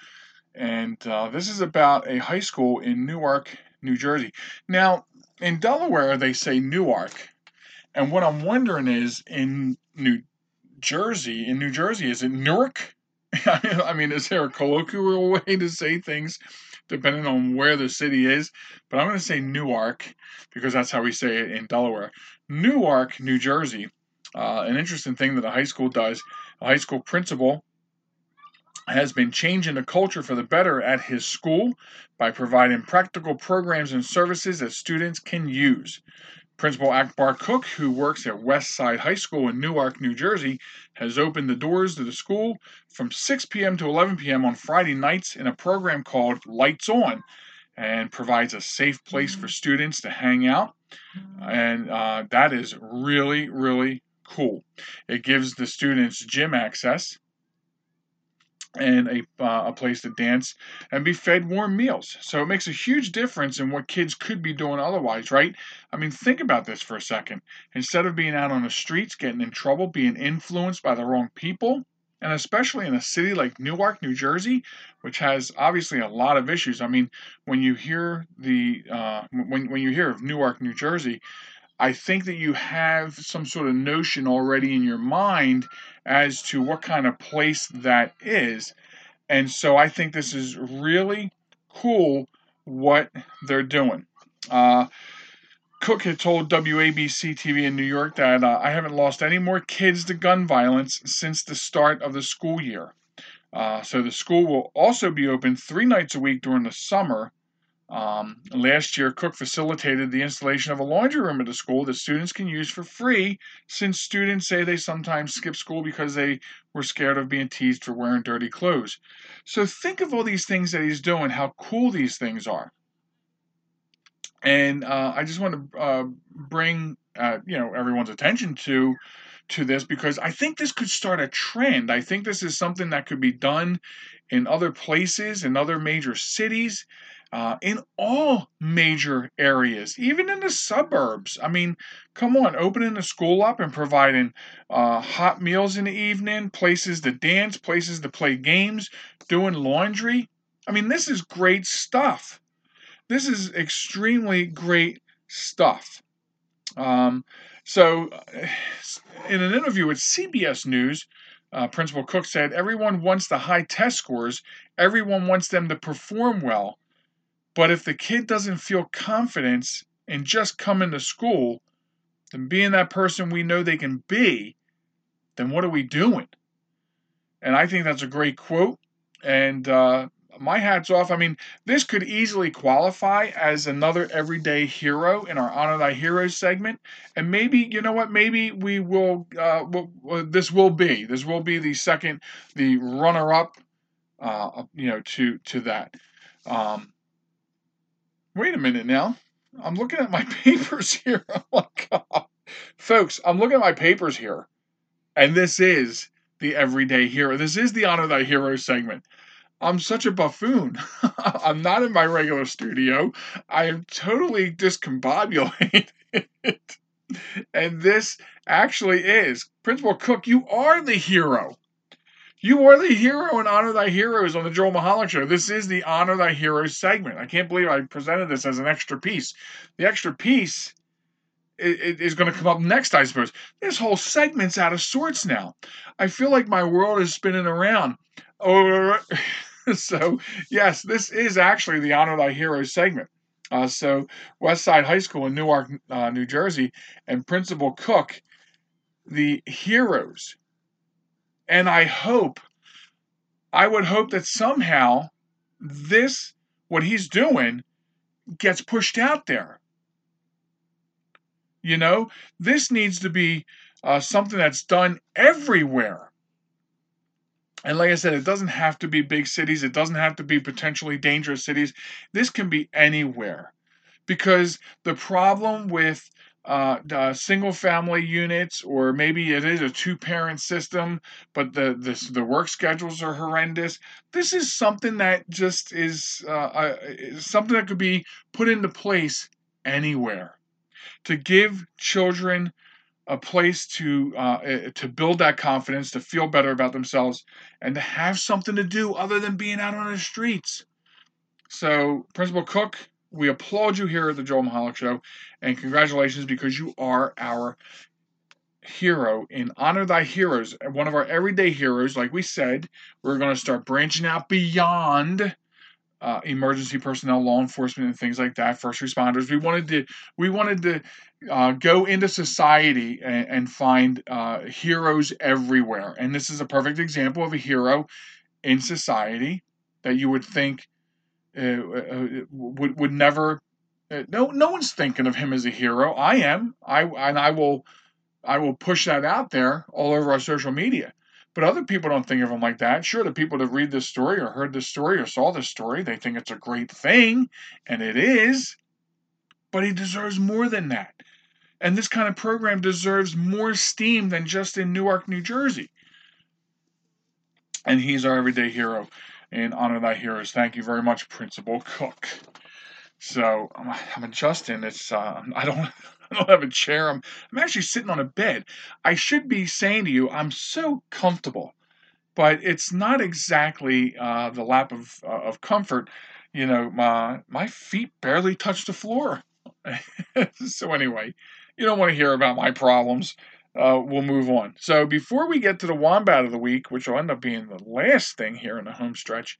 And uh, this is about a high school in Newark, New Jersey. Now, in Delaware, they say Newark. And what I'm wondering is in New Jersey, in New Jersey, is it Newark? I mean, is there a colloquial way to say things depending on where the city is? But I'm going to say Newark because that's how we say it in Delaware. Newark, New Jersey. Uh, an interesting thing that a high school does. A high school principal has been changing the culture for the better at his school by providing practical programs and services that students can use. Principal Akbar Cook, who works at West Side High School in Newark, New Jersey, has opened the doors to the school from 6 p.m. to 11 p.m. on Friday nights in a program called Lights On and provides a safe place for students to hang out. And uh, that is really, really cool. It gives the students gym access and a, uh, a place to dance and be fed warm meals. So it makes a huge difference in what kids could be doing otherwise, right? I mean, think about this for a second. Instead of being out on the streets, getting in trouble, being influenced by the wrong people, and especially in a city like Newark, New Jersey, which has obviously a lot of issues. I mean, when you hear the uh, when when you hear of Newark, New Jersey, I think that you have some sort of notion already in your mind as to what kind of place that is. And so I think this is really cool what they're doing. Uh, Cook had told WABC TV in New York that uh, I haven't lost any more kids to gun violence since the start of the school year. Uh, so the school will also be open three nights a week during the summer um, last year, Cook facilitated the installation of a laundry room at the school that students can use for free since students say they sometimes skip school because they were scared of being teased for wearing dirty clothes. So think of all these things that he's doing, how cool these things are. And uh, I just want to uh, bring uh, you know everyone's attention to to this because I think this could start a trend. I think this is something that could be done in other places, in other major cities uh, in all major areas, even in the suburbs. I mean, come on, opening the school up and providing uh, hot meals in the evening, places to dance, places to play games, doing laundry. I mean, this is great stuff. This is extremely great stuff. Um, so, in an interview with CBS News, uh, Principal Cook said, Everyone wants the high test scores, everyone wants them to perform well. But if the kid doesn't feel confidence in just coming to school, then being that person we know they can be, then what are we doing? And I think that's a great quote. And uh, my hat's off. I mean, this could easily qualify as another everyday hero in our Honor Thy Heroes segment. And maybe, you know what, maybe we will, uh, this will be, this will be the second, the runner up, uh, you know, to, to that. Um, Wait a minute now. I'm looking at my papers here. Oh my God. Folks, I'm looking at my papers here. And this is the everyday hero. This is the Honor Thy Hero segment. I'm such a buffoon. I'm not in my regular studio. I am totally discombobulated. and this actually is Principal Cook, you are the hero. You are the hero and honor thy heroes on the Joel Michalec show. This is the honor thy heroes segment. I can't believe I presented this as an extra piece. The extra piece is going to come up next, I suppose. This whole segment's out of sorts now. I feel like my world is spinning around. Oh, so yes, this is actually the honor thy heroes segment. Uh, so West Side High School in Newark, uh, New Jersey, and Principal Cook, the heroes and I hope, I would hope that somehow this, what he's doing, gets pushed out there. You know, this needs to be uh, something that's done everywhere. And like I said, it doesn't have to be big cities, it doesn't have to be potentially dangerous cities. This can be anywhere. Because the problem with uh, single family units, or maybe it is a two parent system, but the, the, the work schedules are horrendous. This is something that just is, uh, uh, is something that could be put into place anywhere to give children a place to uh, eh, to build that confidence, to feel better about themselves, and to have something to do other than being out on the streets. So, Principal Cook, we applaud you here at the Joel Michalec Show, and congratulations because you are our hero in honor thy heroes one of our everyday heroes like we said we're going to start branching out beyond uh, emergency personnel, law enforcement, and things like that, first responders. We wanted to we wanted to uh, go into society and, and find uh, heroes everywhere, and this is a perfect example of a hero in society that you would think would would never. Uh, no, no one's thinking of him as a hero. I am. I and I will, I will push that out there all over our social media. But other people don't think of him like that. Sure, the people that read this story or heard this story or saw this story, they think it's a great thing, and it is. But he deserves more than that. And this kind of program deserves more steam than just in Newark, New Jersey. And he's our everyday hero. And honor thy heroes. Thank you very much, Principal Cook. So I'm adjusting. It's uh, I don't I don't have a chair. I'm I'm actually sitting on a bed. I should be saying to you, I'm so comfortable, but it's not exactly uh, the lap of uh, of comfort. You know, my my feet barely touch the floor. so anyway, you don't want to hear about my problems. Uh, we'll move on. So before we get to the wombat of the week, which will end up being the last thing here in the home stretch,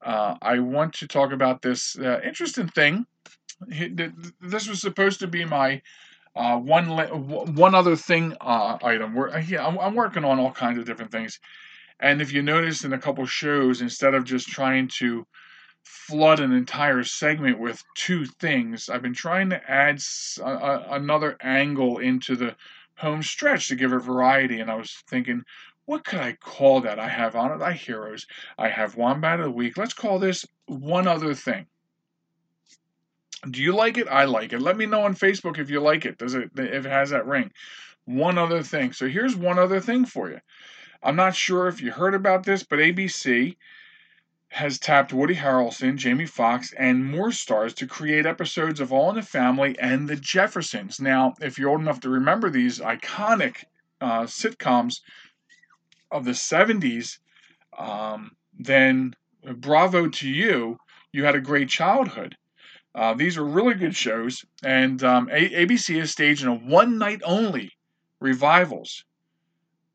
uh, I want to talk about this uh, interesting thing this was supposed to be my uh, one one other thing uh, item. Where yeah, I'm, I'm, working on all kinds of different things, and if you notice in a couple shows, instead of just trying to flood an entire segment with two things, I've been trying to add another angle into the home stretch to give it variety. And I was thinking, what could I call that? I have Honor Thy Heroes. I have Wombat of the Week. Let's call this one other thing. Do you like it? I like it. Let me know on Facebook if you like it. Does it if it has that ring? One other thing. So here's one other thing for you. I'm not sure if you heard about this, but ABC has tapped Woody Harrelson, Jamie Foxx, and more stars to create episodes of All in the Family and The Jeffersons. Now, if you're old enough to remember these iconic uh, sitcoms of the 70s, um, then bravo to you. You had a great childhood. Uh, these are really good shows, and um, a- ABC is staging a one night only revivals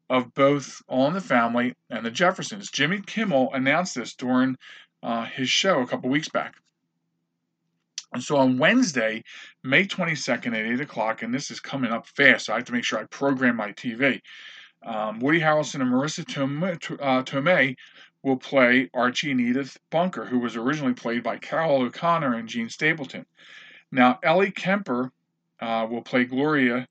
of both All in the Family and The Jeffersons. Jimmy Kimmel announced this during uh, his show a couple weeks back. And so on Wednesday, May 22nd at 8 o'clock, and this is coming up fast, so I have to make sure I program my TV. Um, Woody Harrelson and Marisa Tomei, uh, Tomei will play Archie and Edith Bunker, who was originally played by Carroll O'Connor and Jean Stapleton. Now, Ellie Kemper uh, will play Gloria,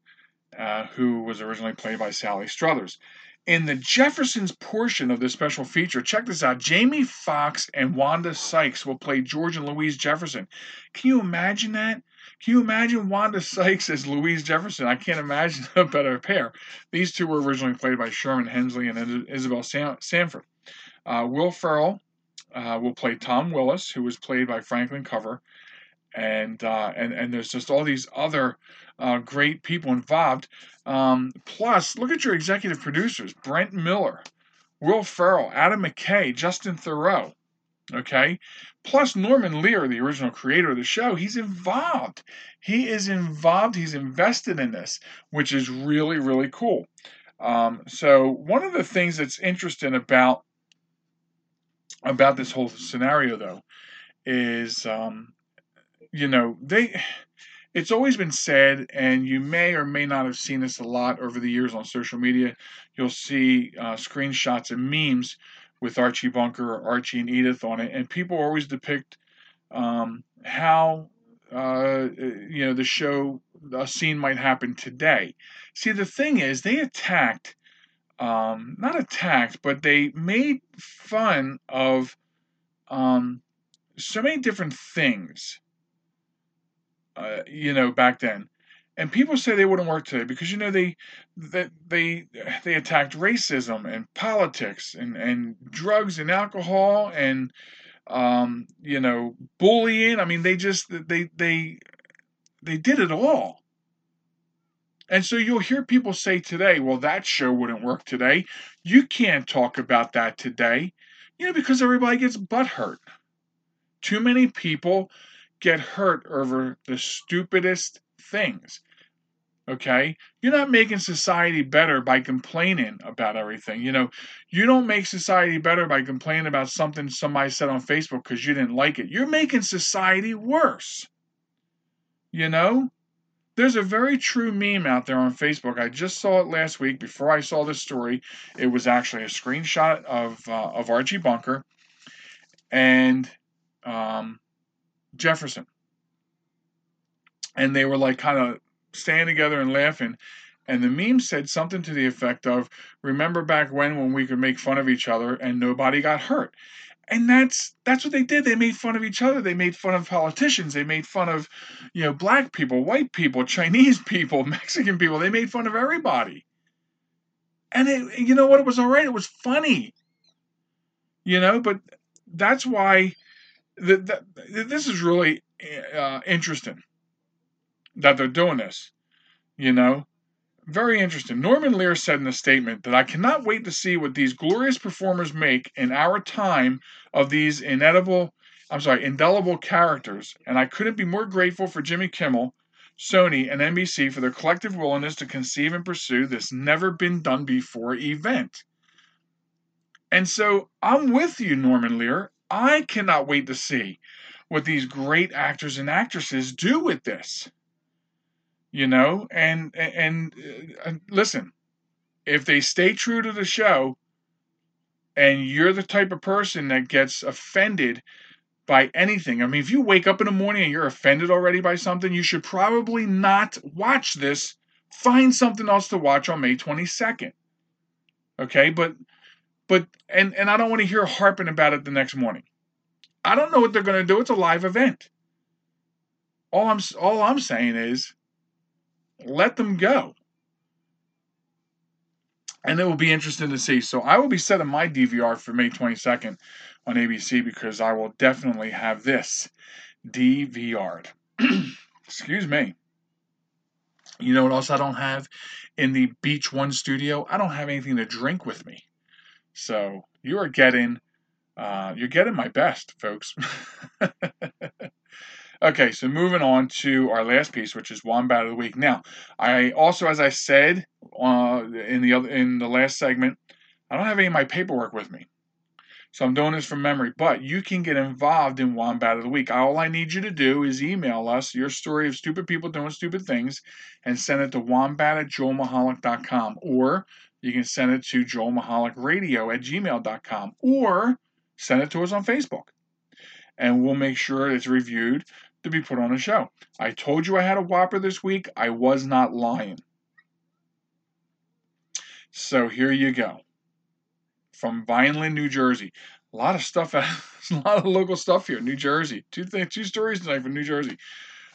uh, who was originally played by Sally Struthers. In the Jeffersons portion of this special feature, check this out Jamie Foxx and Wanda Sykes will play George and Louise Jefferson. Can you imagine that? Can you imagine Wanda Sykes as Louise Jefferson? I can't imagine a better pair. These two were originally played by Sherman Hemsley and Isabel Sam- Sanford. Uh, Will Ferrell uh, will play Tom Willis, who was played by Franklin Cover, and uh, and and there's just all these other uh, great people involved. Um, plus, look at your executive producers: Brent Miller, Will Ferrell, Adam McKay, Justin Theroux. Okay, plus Norman Lear, the original creator of the show, he's involved. He is involved. He's invested in this, which is really really cool. Um, so one of the things that's interesting about about this whole scenario though is um, you know they it's always been said and you may or may not have seen this a lot over the years on social media you'll see uh, screenshots and memes with archie bunker or archie and edith on it and people always depict um, how uh, you know the show a scene might happen today see the thing is they attacked um, not attacked, but they made fun of um, so many different things. Uh, you know, back then, and people say they wouldn't work today because you know they that they they attacked racism and politics and and drugs and alcohol and um, you know bullying. I mean, they just they they they did it all. And so you'll hear people say today, well, that show wouldn't work today. You can't talk about that today, you know, because everybody gets butt hurt. Too many people get hurt over the stupidest things. Okay? You're not making society better by complaining about everything. You know, you don't make society better by complaining about something somebody said on Facebook because you didn't like it. You're making society worse. You know? There's a very true meme out there on Facebook. I just saw it last week before I saw this story. It was actually a screenshot of uh, of Archie Bunker and um, Jefferson, and they were like kind of standing together and laughing. And the meme said something to the effect of, "Remember back when when we could make fun of each other and nobody got hurt." and that's that's what they did. They made fun of each other. They made fun of politicians. They made fun of you know black people white people chinese people mexican people. They made fun of everybody. And it you know what? It was all right. It was funny. You know? But that's why the, the, this is really uh, interesting that they're doing this you know very interesting. Norman Lear said in a statement that I cannot wait to see what these glorious performers make in our time of these inedible, I'm sorry, indelible characters, and I couldn't be more grateful for Jimmy Kimmel, Sony, and NBC for their collective willingness to conceive and pursue this never been done before event. And so I'm with you, Norman Lear. I cannot wait to see what these great actors and actresses do with this you know? And and, uh, and listen if they stay true to the show and you're the type of person that gets offended by anything i mean if you wake up in the morning and you're offended already by something you should probably not watch this. Find something else to watch on may 22nd okay? But but and and i don't want to hear harping about it the next morning i don't know what they're going to do it's a live event all i'm all i'm saying is let them go. And it will be interesting to see. So I will be setting my DVR for May 22nd on ABC because I will definitely have this DVR'd. Excuse me. You know what else I don't have in the Beach One studio? I don't have anything to drink with me. So you are getting, uh, you're getting my best, folks. Okay, so moving on to our last piece, which is Wombat of the Week. Now, I also, as I said uh, in the other in the last segment, I don't have any of my paperwork with me, so I'm doing this from memory. But you can get involved in Wombat of the Week. All I need you to do is email us your story of stupid people doing stupid things, and send it to wombat at joelmichalec.com, or you can send it to joelmichalecradio at gmail.com, or send it to us on Facebook and we'll make sure it's reviewed to be put on a show. I told you I had a Whopper this week. I was not lying. So here you go. From Vineland, New Jersey. A lot of stuff, a lot of local stuff here. New Jersey. Two, th- two stories tonight from New Jersey.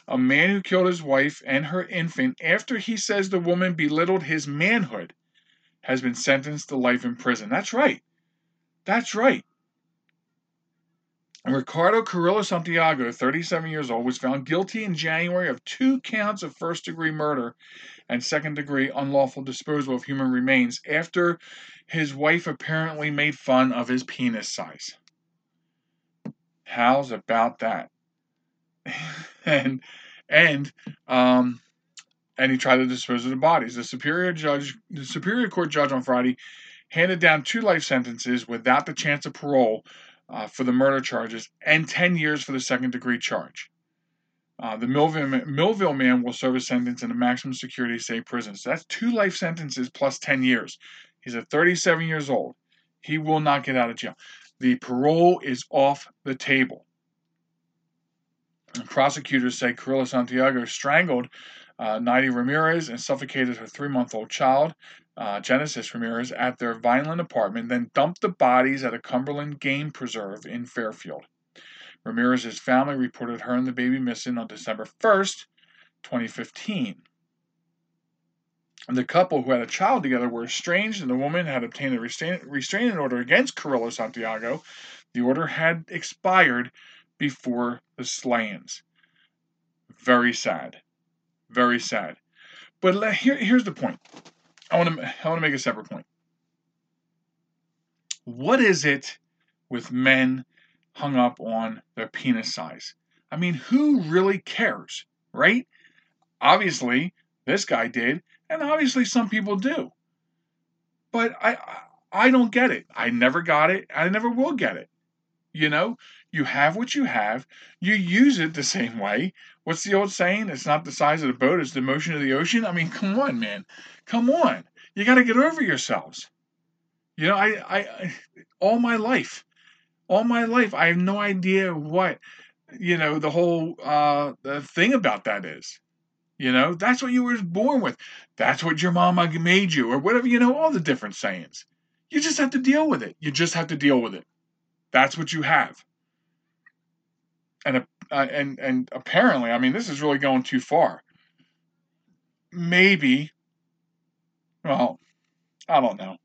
A man who killed his wife and her infant after he says the woman belittled his manhood has been sentenced to life in prison. That's right. That's right. Ricardo Carrillo Santiago, 37 years old, was found guilty in January of two counts of first degree murder and second degree unlawful disposal of human remains after his wife apparently made fun of his penis size. How's about that? and and um and he tried to dispose of the bodies. The superior judge, the superior court judge on Friday handed down two life sentences without the chance of parole uh, for the murder charges and 10 years for the second degree charge. Uh, the Millville, Millville man will serve a sentence in a maximum security state prison. So that's two life sentences plus 10 years. He's at 37 years old. He will not get out of jail. The parole is off the table. And prosecutors say Carrillo Santiago strangled uh, Ramirez and suffocated her three month old child, uh, Genesis Ramirez, at their Vineland apartment, then dumped the bodies at a Cumberland game preserve in Fairfield. Ramirez's family reported her and the baby missing on December 1st, 2015. And the couple who had a child together were estranged, and the woman had obtained a restrain- restraining order against Carrillo Santiago. The order had expired before the slayings. Very sad. Very sad. But here, here's the point. I want to I want to make a separate point. What is it with men hung up on their penis size? I mean, who really cares, right? Obviously, this guy did, and obviously some people do. But I I don't get it. I never got it. I never will get it. You know, you have what you have. You use it the same way. What's the old saying? It's not the size of the boat, it's the motion of the ocean. I mean, come on, man. Come on. You got to get over yourselves. You know, I, I, all my life, all my life, I have no idea what, you know, the whole uh, thing about that is. You know, that's what you were born with. That's what your mama made you, or whatever. You know, all the different sayings. You just have to deal with it. You just have to deal with it. That's what you have. And uh, and and apparently, I mean, this is really going too far. Maybe. Well, I don't know.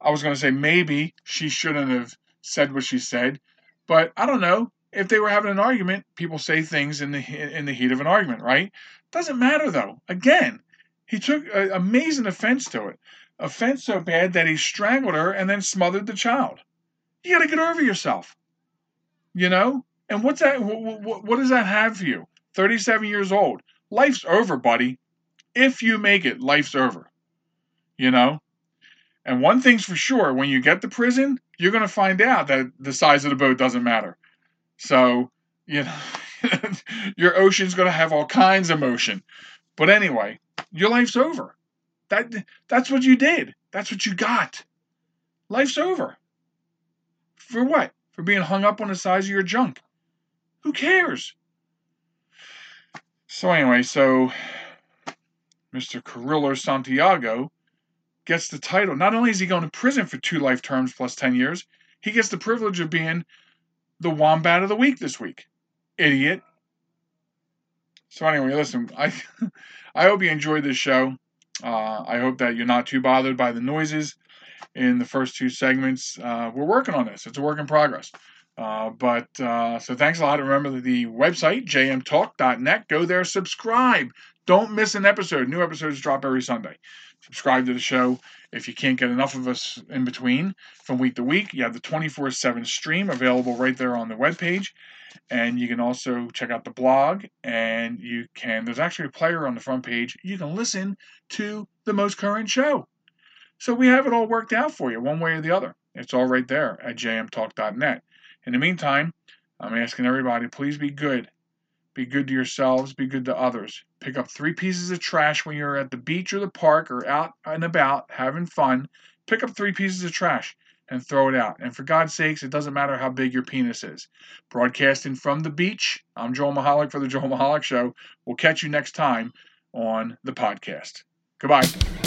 I was going to say maybe she shouldn't have said what she said, but I don't know. If they were having an argument, people say things in the in the heat of an argument, right? Doesn't matter though. Again, he took amazing offense to it. Offense so bad that he strangled her and then smothered the child. You got to get over yourself. You know? And what's that? What, what does that have for you? 37 years old. Life's over, buddy. If you make it, life's over. You know? And one thing's for sure when you get to prison, you're going to find out that the size of the boat doesn't matter. So, you know, your ocean's going to have all kinds of motion. But anyway, your life's over. That that's what you did. That's what you got. Life's over. For what? For being hung up on the size of your junk. Who cares? So, anyway, so Mr. Carrillo Santiago gets the title. Not only is he going to prison for two life terms plus 10 years, he gets the privilege of being the Wombat of the Week this week. Idiot. So, anyway, listen, I, I hope you enjoyed this show. Uh, I hope that you're not too bothered by the noises in the first two segments. Uh, we're working on this. It's a work in progress. Uh, but uh, so thanks a lot. Remember the website, jmtalk.net. Go there, subscribe. Don't miss an episode. New episodes drop every Sunday. Subscribe to the show. If you can't get enough of us in between from week to week, you have the 24 7 stream available right there on the webpage. And you can also check out the blog. And you can, there's actually a player on the front page. You can listen to the most current show. So we have it all worked out for you, one way or the other. It's all right there at jmtalk.net. In the meantime, I'm asking everybody, please be good. Be good to yourselves, be good to others. Pick up three pieces of trash when you're at the beach or the park or out and about having fun. Pick up three pieces of trash and throw it out. And for God's sakes, it doesn't matter how big your penis is. Broadcasting from the beach, I'm Joel Michalec for the Joel Michalec Show. We'll catch you next time on the podcast. Goodbye.